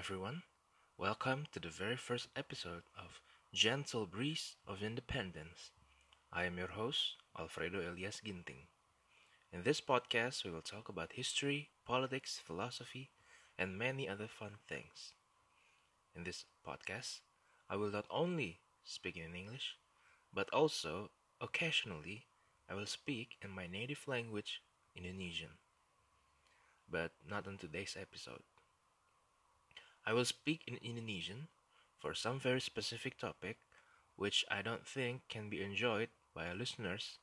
everyone. Welcome to the very first episode of Gentle Breeze of Independence. I am your host, Alfredo Elias Ginting. In this podcast, we will talk about history, politics, philosophy, and many other fun things. In this podcast, I will not only speak in English, but also occasionally I will speak in my native language, Indonesian. But not on today's episode. I will speak in Indonesian for some very specific topic which I don't think can be enjoyed by our listeners.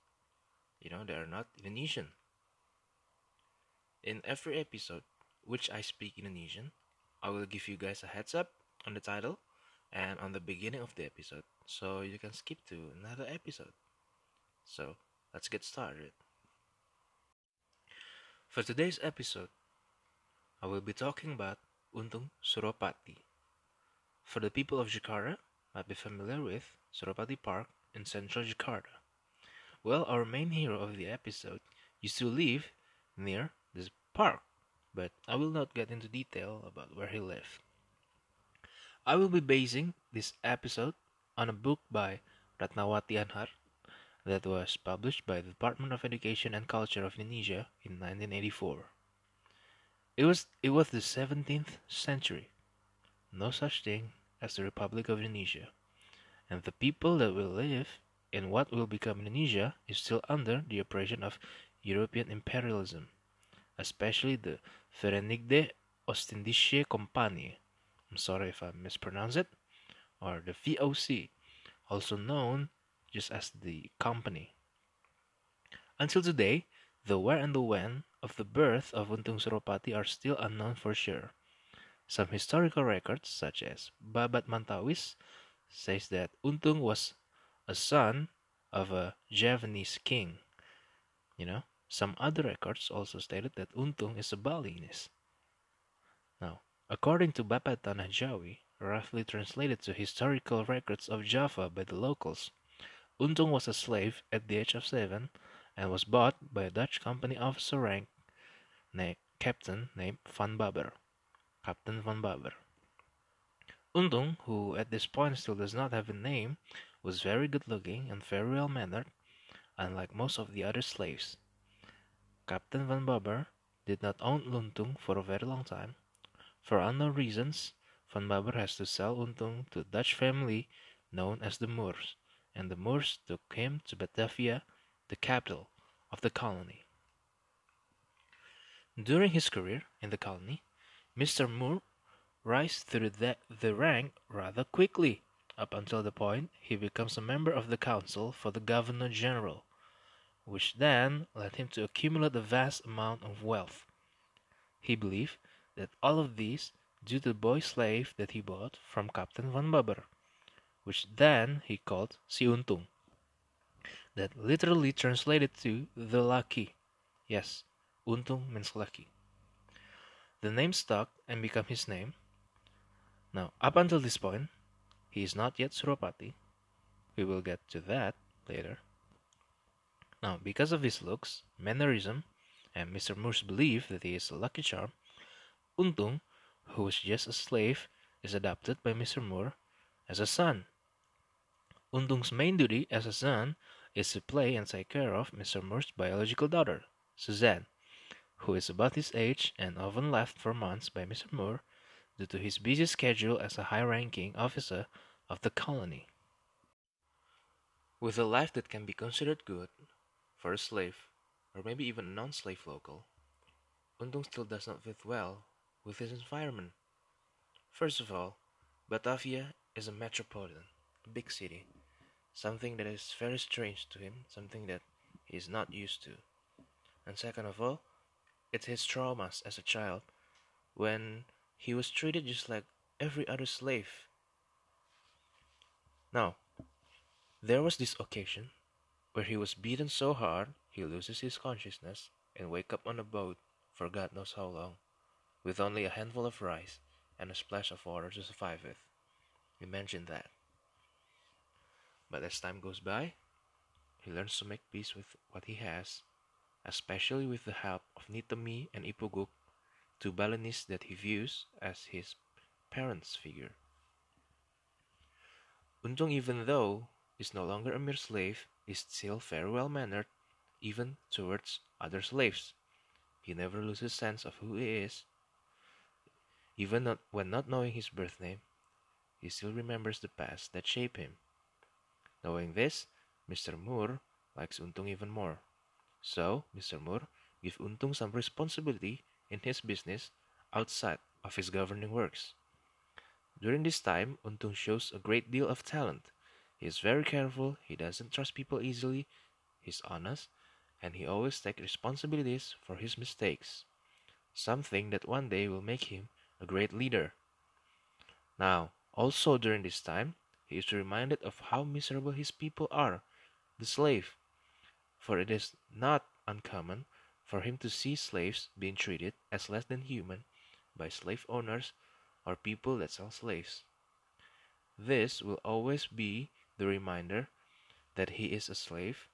You know, they are not Indonesian. In every episode which I speak Indonesian, I will give you guys a heads up on the title and on the beginning of the episode so you can skip to another episode. So, let's get started. For today's episode, I will be talking about Untung Suropati. For the people of Jakarta, might be familiar with Suropati Park in central Jakarta. Well, our main hero of the episode used to live near this park, but I will not get into detail about where he lived. I will be basing this episode on a book by Ratnawati Anhar that was published by the Department of Education and Culture of Indonesia in 1984. It was it was the 17th century. No such thing as the Republic of Indonesia. And the people that will live in what will become Indonesia is still under the oppression of European imperialism, especially the Vereenigde Oostindische Compagnie. I'm sorry if I mispronounce it, or the VOC, also known just as the company. Until today, the where and the when of the birth of Untung Suropati are still unknown for sure. Some historical records, such as Babat Mantawis, says that Untung was a son of a Javanese king. You know, some other records also stated that Untung is a Balinese. Now, according to Babad Tanah Jawi, roughly translated to historical records of Java by the locals, Untung was a slave at the age of seven and was bought by a Dutch company officer rank na- captain named Van Baber. Captain Van Baber. Untung, who at this point still does not have a name, was very good looking and very well mannered, unlike most of the other slaves. Captain Van Baber did not own Untung for a very long time. For unknown reasons, Van Baber has to sell Untung to a Dutch family known as the Moors, and the Moors took him to Batavia the capital of the colony. During his career in the colony, Mr. Moore rises through the, the rank rather quickly, up until the point he becomes a member of the council for the governor general, which then led him to accumulate a vast amount of wealth. He believed that all of these due to the boy slave that he bought from Captain Van Baber, which then he called Si Untung that literally translated to the lucky. Yes, Untung means lucky. The name stuck and became his name. Now, up until this point, he is not yet Suropati. We will get to that later. Now, because of his looks, mannerism, and Mr. Moore's belief that he is a lucky charm, Untung, who was just a slave, is adopted by Mr. Moore as a son. Untung's main duty as a son is to play and take care of Mr. Moore's biological daughter, Suzanne, who is about his age and often left for months by Mr. Moore due to his busy schedule as a high ranking officer of the colony. With a life that can be considered good for a slave, or maybe even a non slave local, Untung still does not fit well with his environment. First of all, Batavia is a metropolitan, a big city something that is very strange to him, something that he is not used to. And second of all, it's his traumas as a child when he was treated just like every other slave. Now, there was this occasion where he was beaten so hard he loses his consciousness and wake up on a boat for God knows how long, with only a handful of rice and a splash of water to survive with. Imagine that. But as time goes by, he learns to make peace with what he has, especially with the help of Nitomi and Ipuguk, two Balinese that he views as his parent's figure. Untung, even though is no longer a mere slave, is still very well mannered, even towards other slaves. He never loses sense of who he is. Even not, when not knowing his birth name, he still remembers the past that shaped him. Knowing this, Mr. Moore likes Untung even more. So, Mr. Moore gives Untung some responsibility in his business outside of his governing works. During this time, Untung shows a great deal of talent. He is very careful, he doesn't trust people easily, he's honest, and he always takes responsibilities for his mistakes, something that one day will make him a great leader. Now, also during this time, he is reminded of how miserable his people are, the slave, for it is not uncommon for him to see slaves being treated as less than human by slave owners or people that sell slaves. This will always be the reminder that he is a slave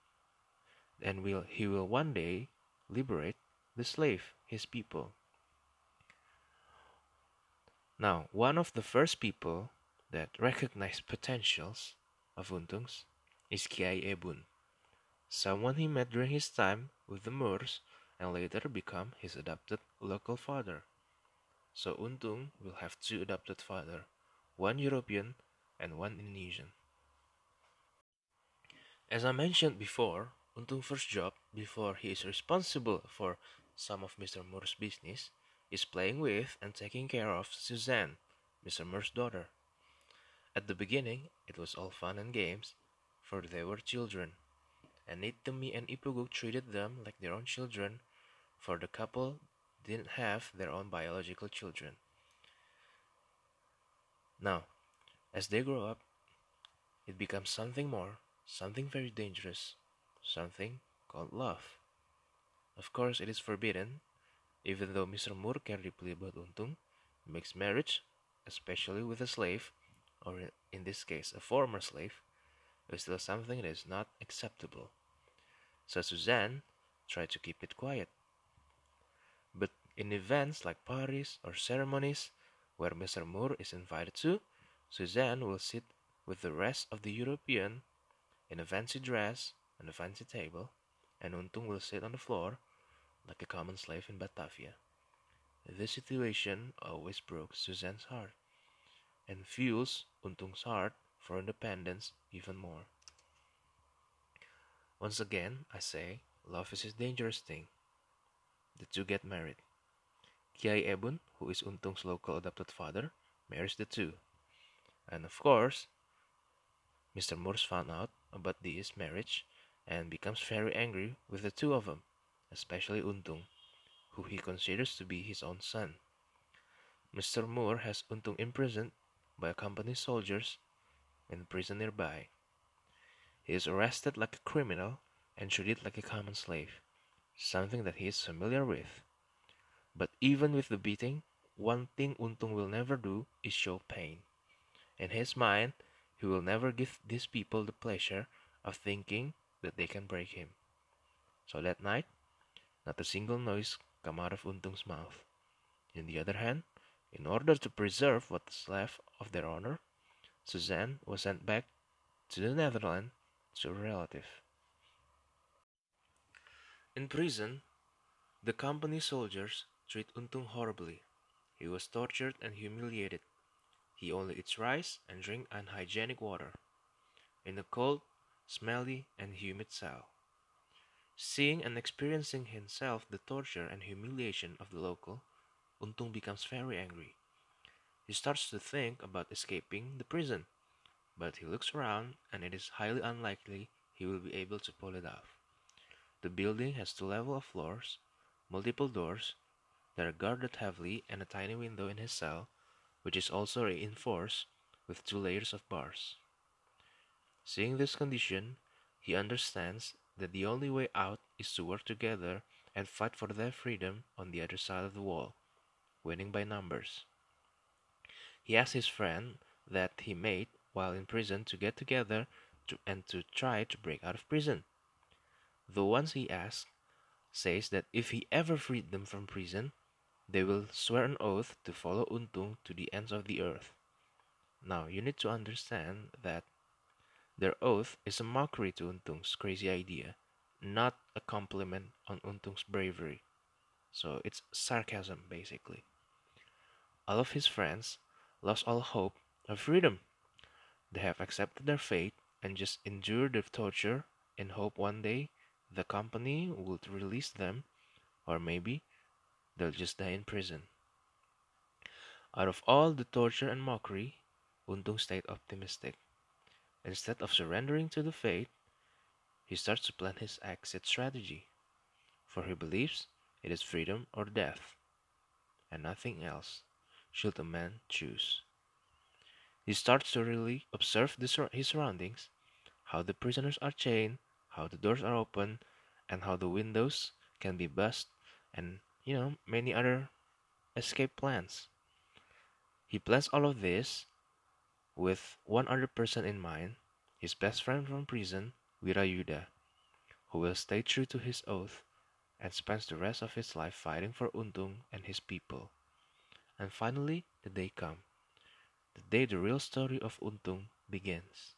and will he will one day liberate the slave, his people. Now, one of the first people that recognized potentials of Untung's is Kiai Ebun, someone he met during his time with the Moors and later become his adopted local father. So Untung will have two adopted father, one European and one Indonesian. As I mentioned before, Untung's first job, before he is responsible for some of Mr. Moore's business, is playing with and taking care of Suzanne, Mr. Moore's daughter. At the beginning, it was all fun and games, for they were children, and Nitemi and Ipuguk treated them like their own children, for the couple didn't have their own biological children. Now, as they grow up, it becomes something more, something very dangerous, something called love. Of course, it is forbidden, even though Mr. Moore cared deeply about Untung, makes marriage, especially with a slave, or in this case a former slave, is still something that is not acceptable. So Suzanne tried to keep it quiet. But in events like parties or ceremonies where Mr. Moore is invited to, Suzanne will sit with the rest of the European in a fancy dress and a fancy table, and Untung will sit on the floor like a common slave in Batavia. This situation always broke Suzanne's heart and fuels Untung's heart for independence even more. Once again, I say, love is a dangerous thing. The two get married. Kiai Ebun, who is Untung's local adopted father, marries the two. And of course, Mr. Morse found out about this marriage and becomes very angry with the two of them, especially Untung, who he considers to be his own son. Mr. Moore has Untung imprisoned by a company of soldiers in prison nearby. He is arrested like a criminal and treated like a common slave, something that he is familiar with. But even with the beating, one thing Untung will never do is show pain. In his mind, he will never give these people the pleasure of thinking that they can break him. So that night, not a single noise came out of Untung's mouth. On the other hand, in order to preserve what was left of their honor, Suzanne was sent back to the Netherlands to a relative. In prison, the company soldiers treat Untung horribly. He was tortured and humiliated. He only eats rice and drink unhygienic water in a cold, smelly, and humid cell. Seeing and experiencing himself the torture and humiliation of the local, Untung becomes very angry. He starts to think about escaping the prison, but he looks around and it is highly unlikely he will be able to pull it off. The building has two level of floors, multiple doors that are guarded heavily, and a tiny window in his cell, which is also reinforced with two layers of bars. Seeing this condition, he understands that the only way out is to work together and fight for their freedom on the other side of the wall, winning by numbers. He asks his friend that he made while in prison to get together to, and to try to break out of prison. The ones he asks says that if he ever freed them from prison, they will swear an oath to follow Untung to the ends of the earth. Now, you need to understand that their oath is a mockery to Untung's crazy idea, not a compliment on Untung's bravery. So it's sarcasm, basically. All of his friends lost all hope of freedom. They have accepted their fate and just endure the torture in hope one day the company will release them, or maybe they'll just die in prison. Out of all the torture and mockery, Untung stayed optimistic. Instead of surrendering to the fate, he starts to plan his exit strategy, for he believes it is freedom or death, and nothing else should a man choose. He starts to really observe sur his surroundings, how the prisoners are chained, how the doors are open, and how the windows can be bust, and you know, many other escape plans. He plans all of this with one other person in mind, his best friend from prison, Wirayuda, who will stay true to his oath and spends the rest of his life fighting for Untung and his people. And finally, the day comes, the day the real story of Untung begins.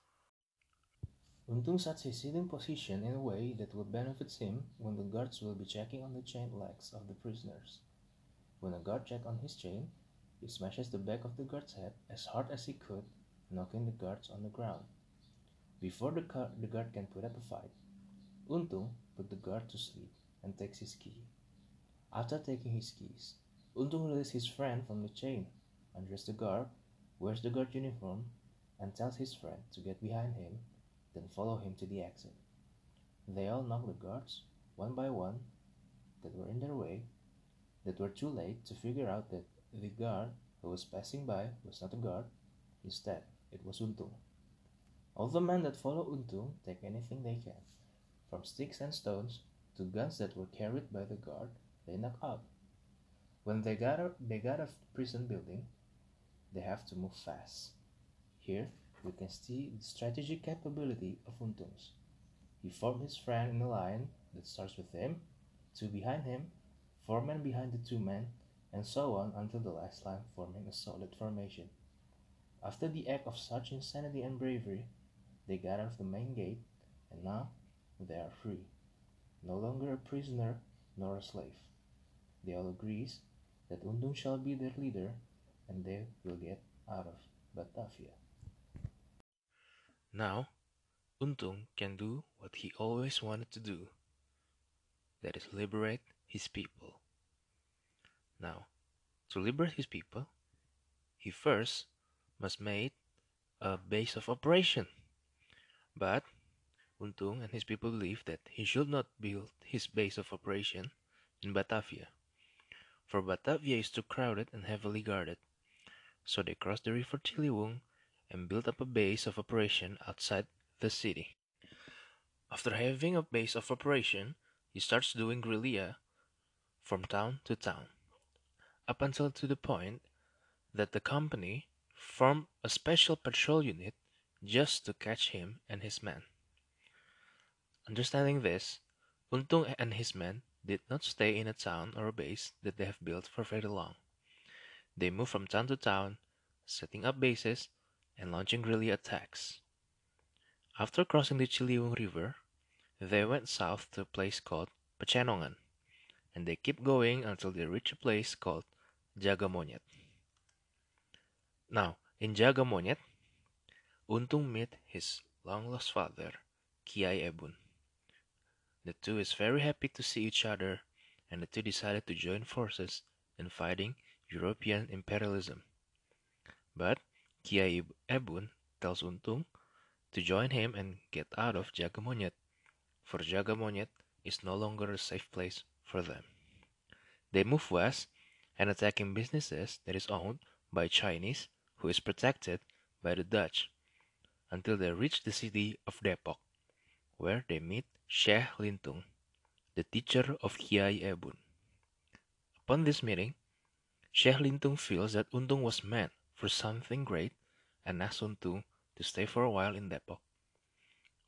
Untung sets his sitting position in a way that will benefit him when the guards will be checking on the chain legs of the prisoners. When a guard checks on his chain, he smashes the back of the guard's head as hard as he could, knocking the guards on the ground. Before the, the guard can put up a fight, Untung put the guard to sleep and takes his key. After taking his keys, Untung releases his friend from the chain, undresses the guard, wears the guard uniform, and tells his friend to get behind him then follow him to the exit. They all knock the guards, one by one, that were in their way, that were too late to figure out that the guard who was passing by was not a guard, instead, it was Untung. All the men that follow Untung take anything they can, from sticks and stones to guns that were carried by the guard they knock up. When they got out, they got out of prison building, they have to move fast. Here, we can see the strategic capability of Untung's. He formed his friend in a line that starts with him, two behind him, four men behind the two men, and so on until the last line forming a solid formation. After the act of such insanity and bravery, they got out of the main gate, and now they are free, no longer a prisoner nor a slave. They all agree that Untung shall be their leader, and they will get out of Batavia. Now, Untung can do what he always wanted to do that is, liberate his people. Now, to liberate his people, he first must make a base of operation. But Untung and his people believe that he should not build his base of operation in Batavia, for Batavia is too crowded and heavily guarded. So they cross the river Ciliwung and built up a base of operation outside the city. After having a base of operation, he starts doing guerrilla from town to town, up until to the point that the company formed a special patrol unit just to catch him and his men. Understanding this, Untung and his men did not stay in a town or a base that they have built for very long. They moved from town to town, setting up bases and launching guerrilla attacks. After crossing the Ciliwung River, they went south to a place called Pecenongan, and they keep going until they reach a place called Jagamonyet. Now, in Jagamonyet, Untung met his long-lost father, Kiai Ebun. The two is very happy to see each other, and the two decided to join forces in fighting European imperialism. But Kiai Ebun tells Untung to join him and get out of Jagamonyet, for Jagamonyet is no longer a safe place for them. They move west and attacking businesses that is owned by Chinese who is protected by the Dutch until they reach the city of Depok, where they meet Sheikh Lintung, the teacher of Kiai Ebun. Upon this meeting, Sheikh Lintung feels that Untung was meant for something great and asks Untung to stay for a while in Depok.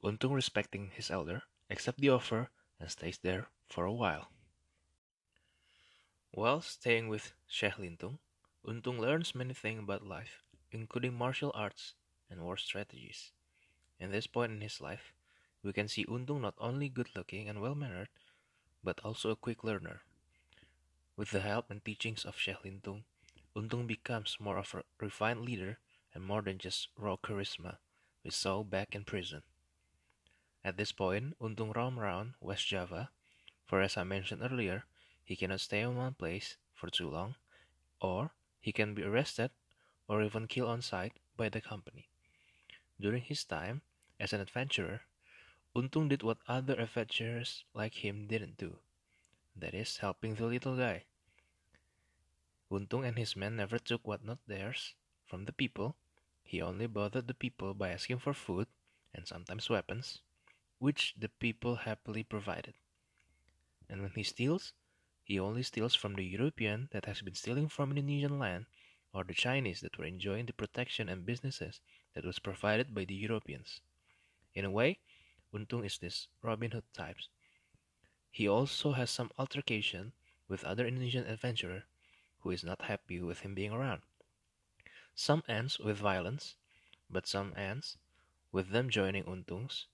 Untung, respecting his elder, accepts the offer and stays there for a while. While staying with Sheikh Lintung, Untung learns many things about life, including martial arts and war strategies. In this point in his life, we can see Untung not only good looking and well mannered, but also a quick learner. With the help and teachings of Sheikh Lintung, Untung becomes more of a refined leader and more than just raw charisma we saw back in prison. At this point, Untung roam around West Java, for as I mentioned earlier, he cannot stay in one place for too long, or he can be arrested or even killed on sight by the company. During his time as an adventurer, Untung did what other adventurers like him didn't do that is, helping the little guy. Untung and his men never took what not theirs from the people. He only bothered the people by asking for food and sometimes weapons, which the people happily provided. And when he steals, he only steals from the European that has been stealing from Indonesian land or the Chinese that were enjoying the protection and businesses that was provided by the Europeans. In a way, Untung is this Robin Hood types. He also has some altercation with other Indonesian adventurer who is not happy with him being around. Some ends with violence, but some ends with them joining Untung's,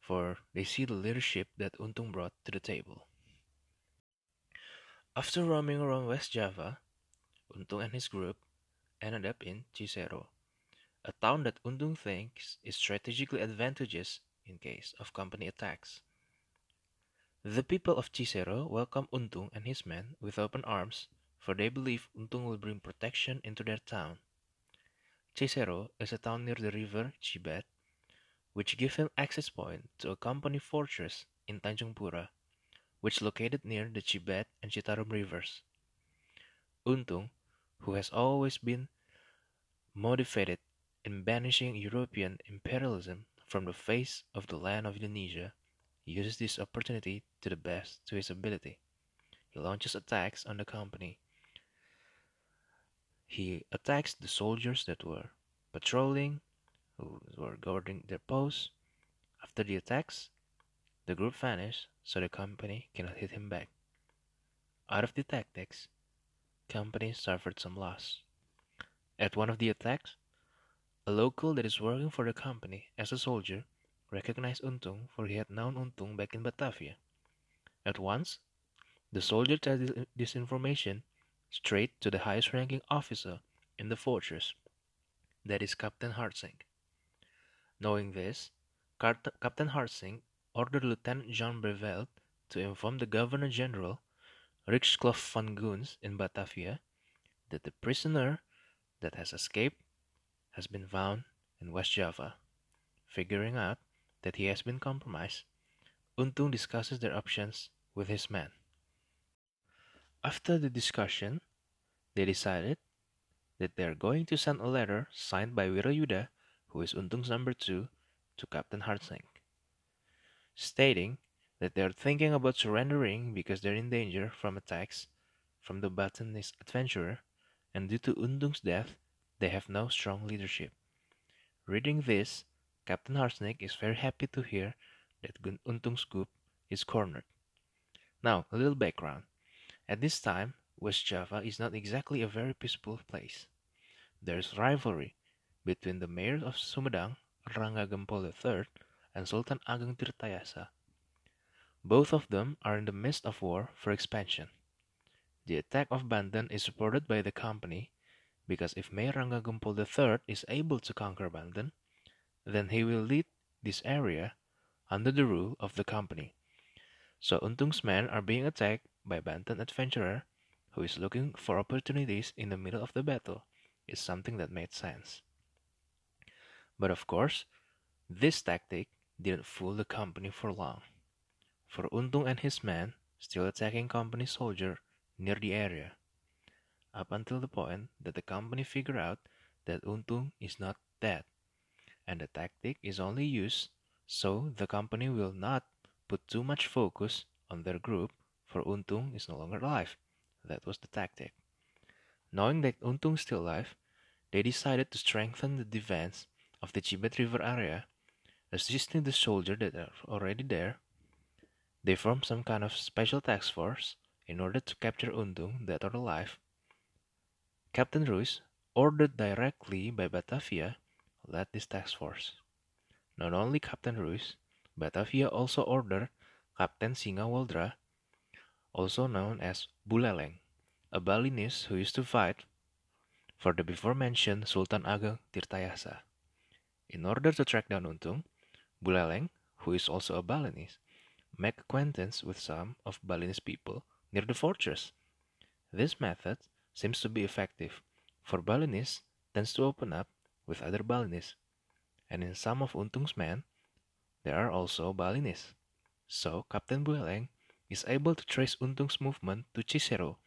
for they see the leadership that Untung brought to the table. After roaming around West Java, Untung and his group ended up in Cicero, a town that Untung thinks is strategically advantageous in case of company attacks. The people of Cicero welcome Untung and his men with open arms, for they believe Untung will bring protection into their town. Cicero is a town near the river Cibeet, which gives him access point to a company fortress in Tanjung Pura, which located near the Cibeet and Citarum rivers. Untung, who has always been motivated in banishing European imperialism from the face of the land of Indonesia, uses this opportunity to the best to his ability. He launches attacks on the company. He attacks the soldiers that were patrolling, who were guarding their posts. After the attacks, the group vanished so the company cannot hit him back. Out of the tactics, company suffered some loss. At one of the attacks, a local that is working for the company as a soldier recognized Untung for he had known Untung back in Batavia. At once, the soldier tells this information straight to the highest ranking officer in the fortress, that is Captain Hartsink. Knowing this, Captain Hartsink ordered Lieutenant John Breveld to inform the Governor General, Rijklof van Goens in Batavia, that the prisoner that has escaped has been found in West Java. Figuring out that he has been compromised, Untung discusses their options with his men. After the discussion, they decided that they are going to send a letter signed by Wirayuda, who is Untung's number two, to Captain Hartsink, stating that they are thinking about surrendering because they're in danger from attacks from the Bantenese adventurer, and due to Untung's death, they have no strong leadership. Reading this, Captain Hartsink is very happy to hear that Untung's group is cornered. Now, a little background. At this time, West Java is not exactly a very peaceful place. There is rivalry between the mayor of Sumedang, Rangga Gempol III, and Sultan Ageng Tirtayasa. Both of them are in the midst of war for expansion. The attack of Banten is supported by the company because if Gempol III is able to conquer Banten, then he will lead this area under the rule of the company. So Untung's men are being attacked by Banten adventurer who is looking for opportunities in the middle of the battle is something that made sense. But of course, this tactic didn't fool the company for long. For Untung and his men still attacking company soldier near the area, up until the point that the company figure out that Untung is not dead and the tactic is only used so the company will not put too much focus on their group for Untung is no longer alive. That was the tactic. Knowing that Untung is still alive, they decided to strengthen the defense of the Cibeet River area, assisting the soldiers that are already there. They formed some kind of special task force in order to capture Untung, dead or alive, Captain Ruiz, ordered directly by Batavia, led this task force. Not only Captain Ruiz, Batavia also ordered Captain Singa Waldra, also known as Buleleng, a Balinese who used to fight for the before-mentioned Sultan Ageng Tirtayasa. In order to track down Untung, Buleleng, who is also a Balinese, made acquaintance with some of Balinese people near the fortress. This method seems to be effective, for Balinese tends to open up with other Balinese, and in some of Untung's men, there are also Balinese. So Captain Buleleng is able to trace Untung's movement to Cicero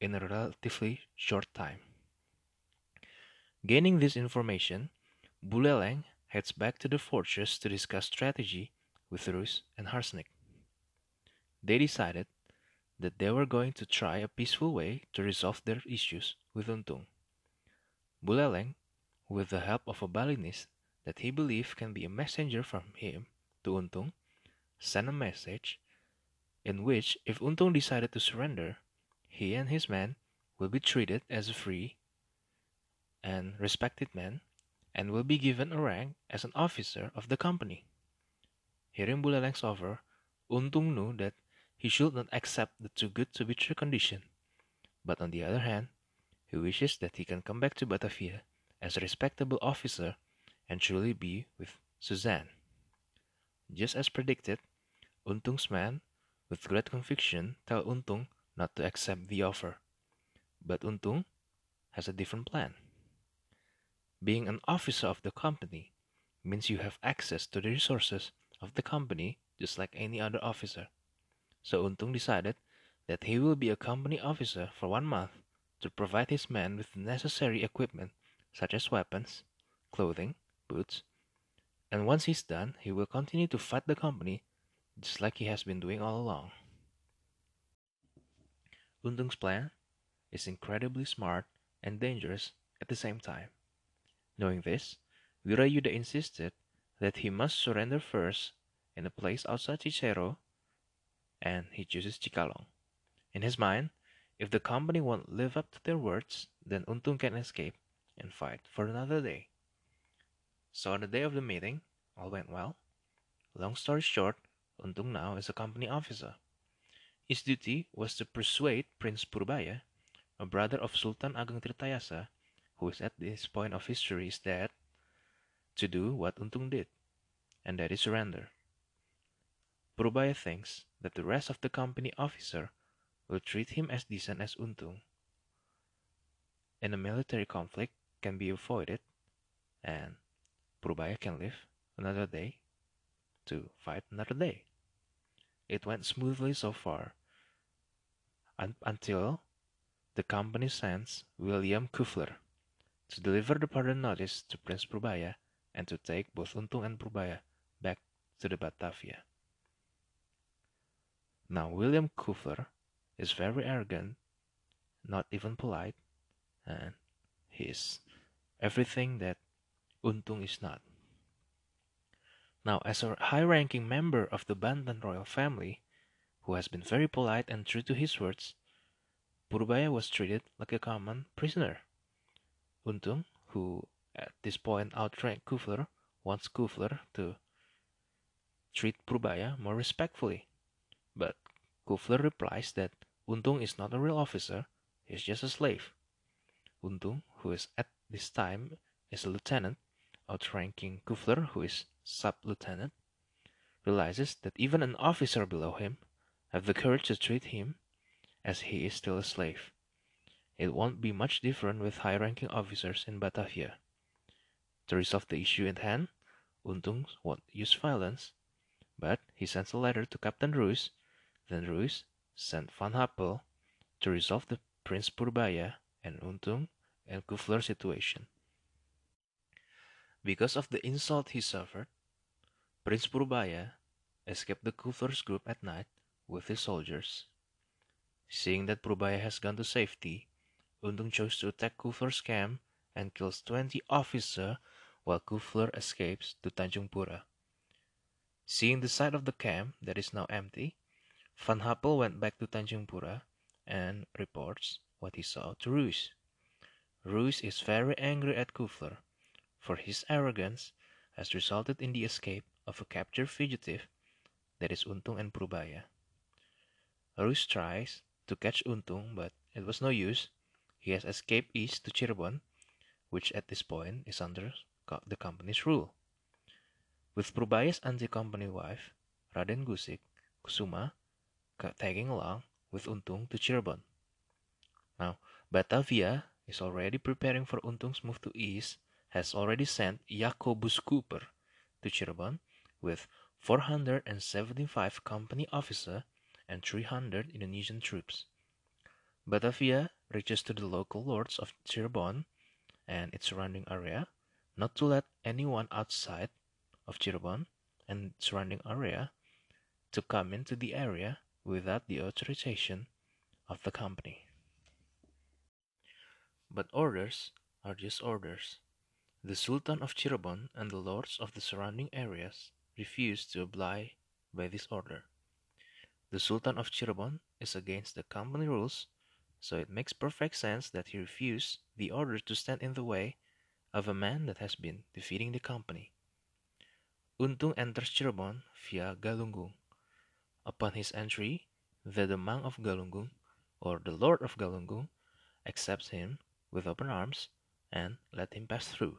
in a relatively short time. Gaining this information, Buleleng heads back to the fortress to discuss strategy with Ruiz and Hartsink. They decided that they were going to try a peaceful way to resolve their issues with Untung. Buleleng, with the help of a Balinese that he believed can be a messenger from him to Untung, sent a message in which if Untung decided to surrender, he and his men will be treated as a free and respected man and will be given a rank as an officer of the company. Hearing Buleleng's offer, Untung knew that he should not accept the too good to be true condition. But on the other hand, he wishes that he can come back to Batavia as a respectable officer and truly be with Suzanne. Just as predicted, Untung's men, with great conviction, tell Untung not to accept the offer. But Untung has a different plan. Being an officer of the company means you have access to the resources of the company just like any other officer. So Untung decided that he will be a company officer for one month to provide his men with the necessary equipment such as weapons, clothing, boots, and once he's done, he will continue to fight the company just like he has been doing all along. Untung's plan is incredibly smart and dangerous at the same time. Knowing this, Wirayuda insisted that he must surrender first in a place outside Cicero and he chooses Cikalong. In his mind, if the company won't live up to their words, then Untung can escape and fight for another day. So on the day of the meeting, all went well. Long story short, Untung now is a company officer. His duty was to persuade Prince Purbaya, a brother of Sultan Ageng Tirtayasa, who is at this point of history is dead, to do what Untung did, and that is surrender. Purbaya thinks that the rest of the company officer will treat him as decent as Untung. And a military conflict can be avoided, and Purbaya can live another day to fight another day. It went smoothly so far un until the company sends William Kufler to deliver the pardon notice to Prince Purbaya and to take both Untung and Purbaya back to the Batavia. Now, William Kufler is very arrogant, not even polite, and he is everything that Untung is not. Now, as a high ranking member of the Banten royal family, who has been very polite and true to his words, Purbaya was treated like a common prisoner. Untung, who at this point outranked Kufler, wants Kufler to treat Purbaya more respectfully. But Kufler replies that Untung is not a real officer, he is just a slave. Untung, who is at this time is a lieutenant, outranking Kufler, who is sub-lieutenant, realizes that even an officer below him have the courage to treat him as he is still a slave. It won't be much different with high-ranking officers in Batavia. To resolve the issue at hand, Untung won't use violence, but he sends a letter to Captain Ruiz then Ruiz sent Van Happel to resolve the Prince Purbaya and Untung and Kufler situation. Because of the insult he suffered, Prince Purbaya escaped the Kufler's group at night with his soldiers. Seeing that Purbaya has gone to safety, Untung chose to attack Kufler's camp and kills 20 officers while Kufler escapes to Tanjung Pura. Seeing the site of the camp that is now empty, Van Happel went back to Tanjung Pura and reports what he saw to Rus. Rus is very angry at Kufler, for his arrogance has resulted in the escape of a captured fugitive that is Untung and Purbaya. Rus tries to catch Untung, but it was no use. He has escaped east to Cirebon, which at this point is under the company's rule. With Purbaya's anti-company wife, Raden Gusik, Kusuma, tagging along with Untung to Cirebon. Now, Batavia is already preparing for Untung's move to east, has already sent Jacobus Cooper to Cirebon with 475 company officer and 300 Indonesian troops. Batavia reaches to the local lords of Cirebon and its surrounding area not to let anyone outside of Cirebon and surrounding area to come into the area without the authorization of the company. But orders are just orders. The Sultan of Cirebon and the lords of the surrounding areas refused to abide by this order. The Sultan of Cirebon is against the company rules, so it makes perfect sense that he refused the order to stand in the way of a man that has been defeating the company. Untung enters Cirebon via Galunggung. Upon his entry, the Demang of Galunggung, or the Lord of Galunggung, accepts him with open arms and let him pass through.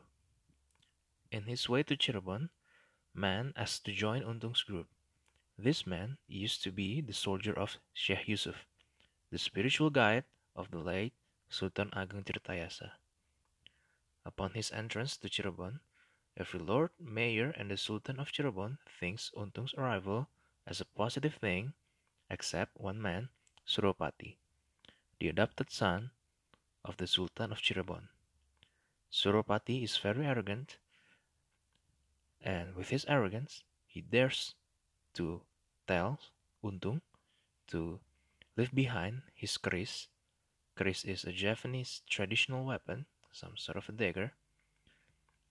In his way to Cirebon, Man asked to join Untung's group. This man used to be the soldier of Sheikh Yusuf, the spiritual guide of the late Sultan Ageng Tirtayasa. Upon his entrance to Cirebon, every lord, mayor, and the Sultan of Cirebon thinks Untung's arrival as a positive thing, except one man, Suropati, the adopted son of the Sultan of Cirebon. Suropati is very arrogant, and with his arrogance, he dares to tell Untung to leave behind his keris. Keris is a Javanese traditional weapon, some sort of a dagger,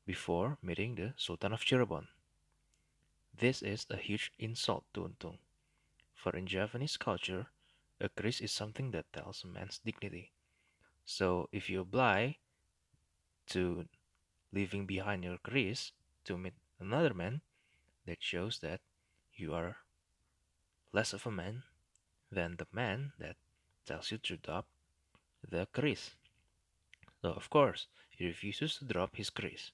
before meeting the Sultan of Cirebon. This is a huge insult to Untung, for in Javanese culture, a keris is something that tells a man's dignity. So if you apply to leaving behind your keris to meet another man, that shows that you are less of a man than the man that tells you to drop the keris. So, of course, he refuses to drop his keris.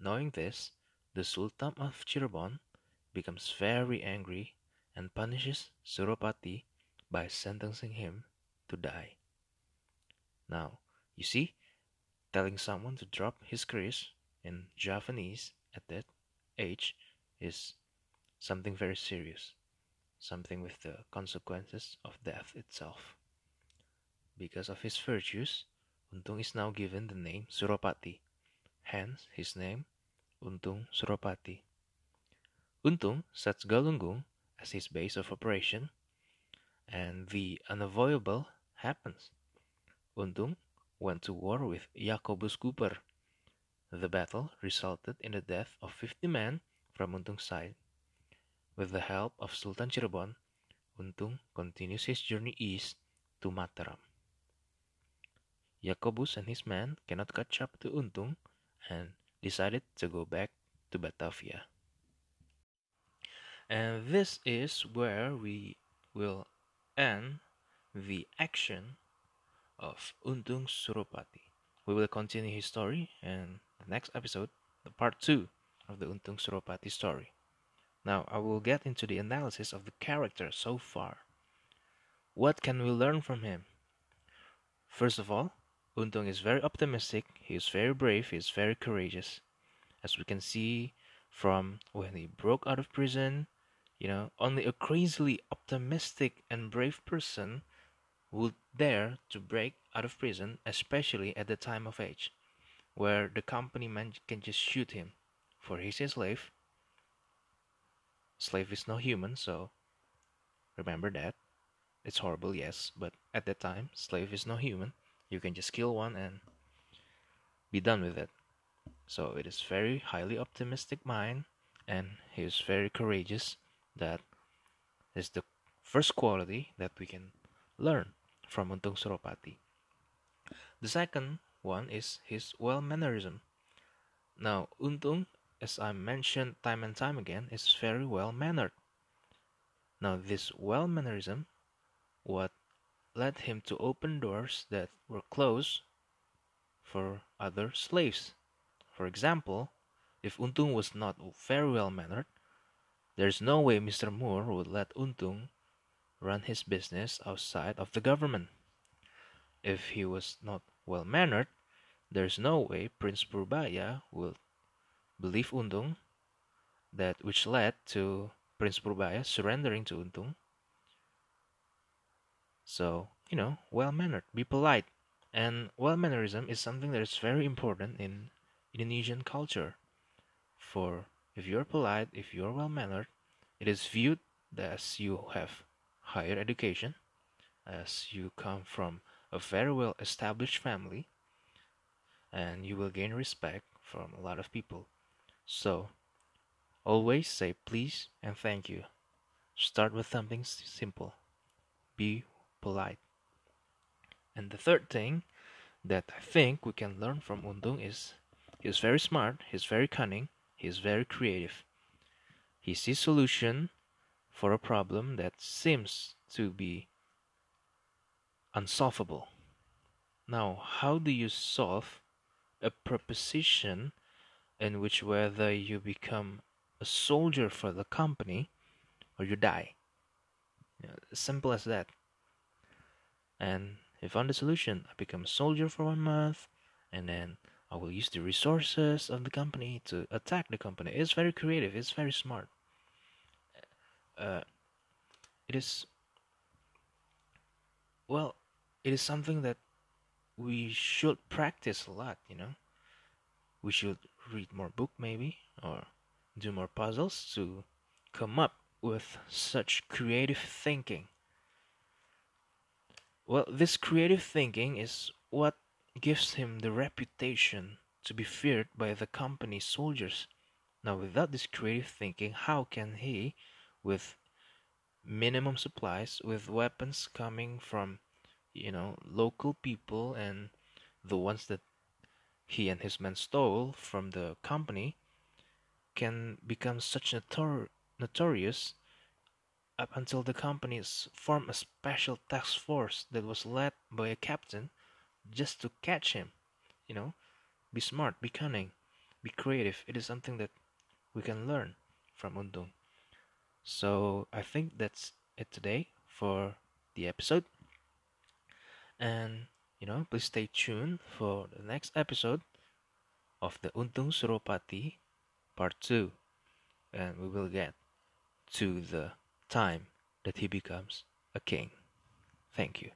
Knowing this, the Sultan of Cirebon becomes very angry and punishes Suropati by sentencing him to die. Now, you see, telling someone to drop his keris in Javanese at that age is something very serious, something with the consequences of death itself. Because of his virtues, Untung is now given the name Suropati, hence his name Untung Suropati. Untung sets Galunggung as his base of operation, and the unavoidable happens. Untung went to war with Jacobus Cooper, the battle resulted in the death of 50 men from Untung's side. With the help of Sultan Cirebon, Untung continues his journey east to Mataram. Jacobus and his men cannot catch up to Untung and decided to go back to Batavia. And this is where we will end the action of Untung Suropati. We will continue his story in the next episode, the part 2 of the Untung Suropati story. Now, I will get into the analysis of the character so far. What can we learn from him? First of all, Untung is very optimistic, he is very brave, he is very courageous. As we can see from when he broke out of prison, you know, only a crazily optimistic and brave person would dare to break out of prison, especially at the time of age where the company man can just shoot him, for he's a slave. Slave is no human, so remember that. It's horrible, yes, but at that time, slave is no human. You can just kill one and be done with it. So it is very highly optimistic mind, and he is very courageous. That is the first quality that we can learn from Untung Suropati. The second one is his well mannerism. Now, Untung, as I mentioned time and time again, is very well mannered. Now, this well mannerism, what led him to open doors that were closed for other slaves. For example, if Untung was not very well mannered, there's no way Mr. Moore would let Untung run his business outside of the government. If he was not well mannered, there's no way Prince Purbaya would believe Untung, that which led to Prince Purbaya surrendering to Untung. So, you know, well mannered, be polite. And well mannerism is something that is very important in Indonesian culture. For if you're polite, if you're well mannered, it is viewed as you have higher education, as you come from a very well established family, and you will gain respect from a lot of people. So, always say please and thank you. Start with something simple. Be polite. And the third thing that I think we can learn from Untung is he's very smart, he's very cunning, he's very creative. He sees solution for a problem that seems to be unsolvable. Now, how do you solve a proposition in which whether you become a soldier for the company or you die? Simple as that. And I found the solution. I become a soldier for one month, and then I will use the resources of the company to attack the company. It's very creative. It's very smart. Uh, it is well, it is something that we should practice a lot. You know, we should read more book maybe or do more puzzles to come up with such creative thinking. Well, this creative thinking is what gives him the reputation to be feared by the company's soldiers. Now, without this creative thinking, how can he, with minimum supplies, with weapons coming from, you know, local people and the ones that he and his men stole from the company, can become such notor- notorious up until the companies formed a special task force that was led by a captain just to catch him. You know, be smart, be cunning, be creative. It is something that we can learn from Untung. So I think that's it today for the episode. And you know, please stay tuned for the next episode of the Untung Suropati part 2 and we will get to the time that he becomes a king. Thank you.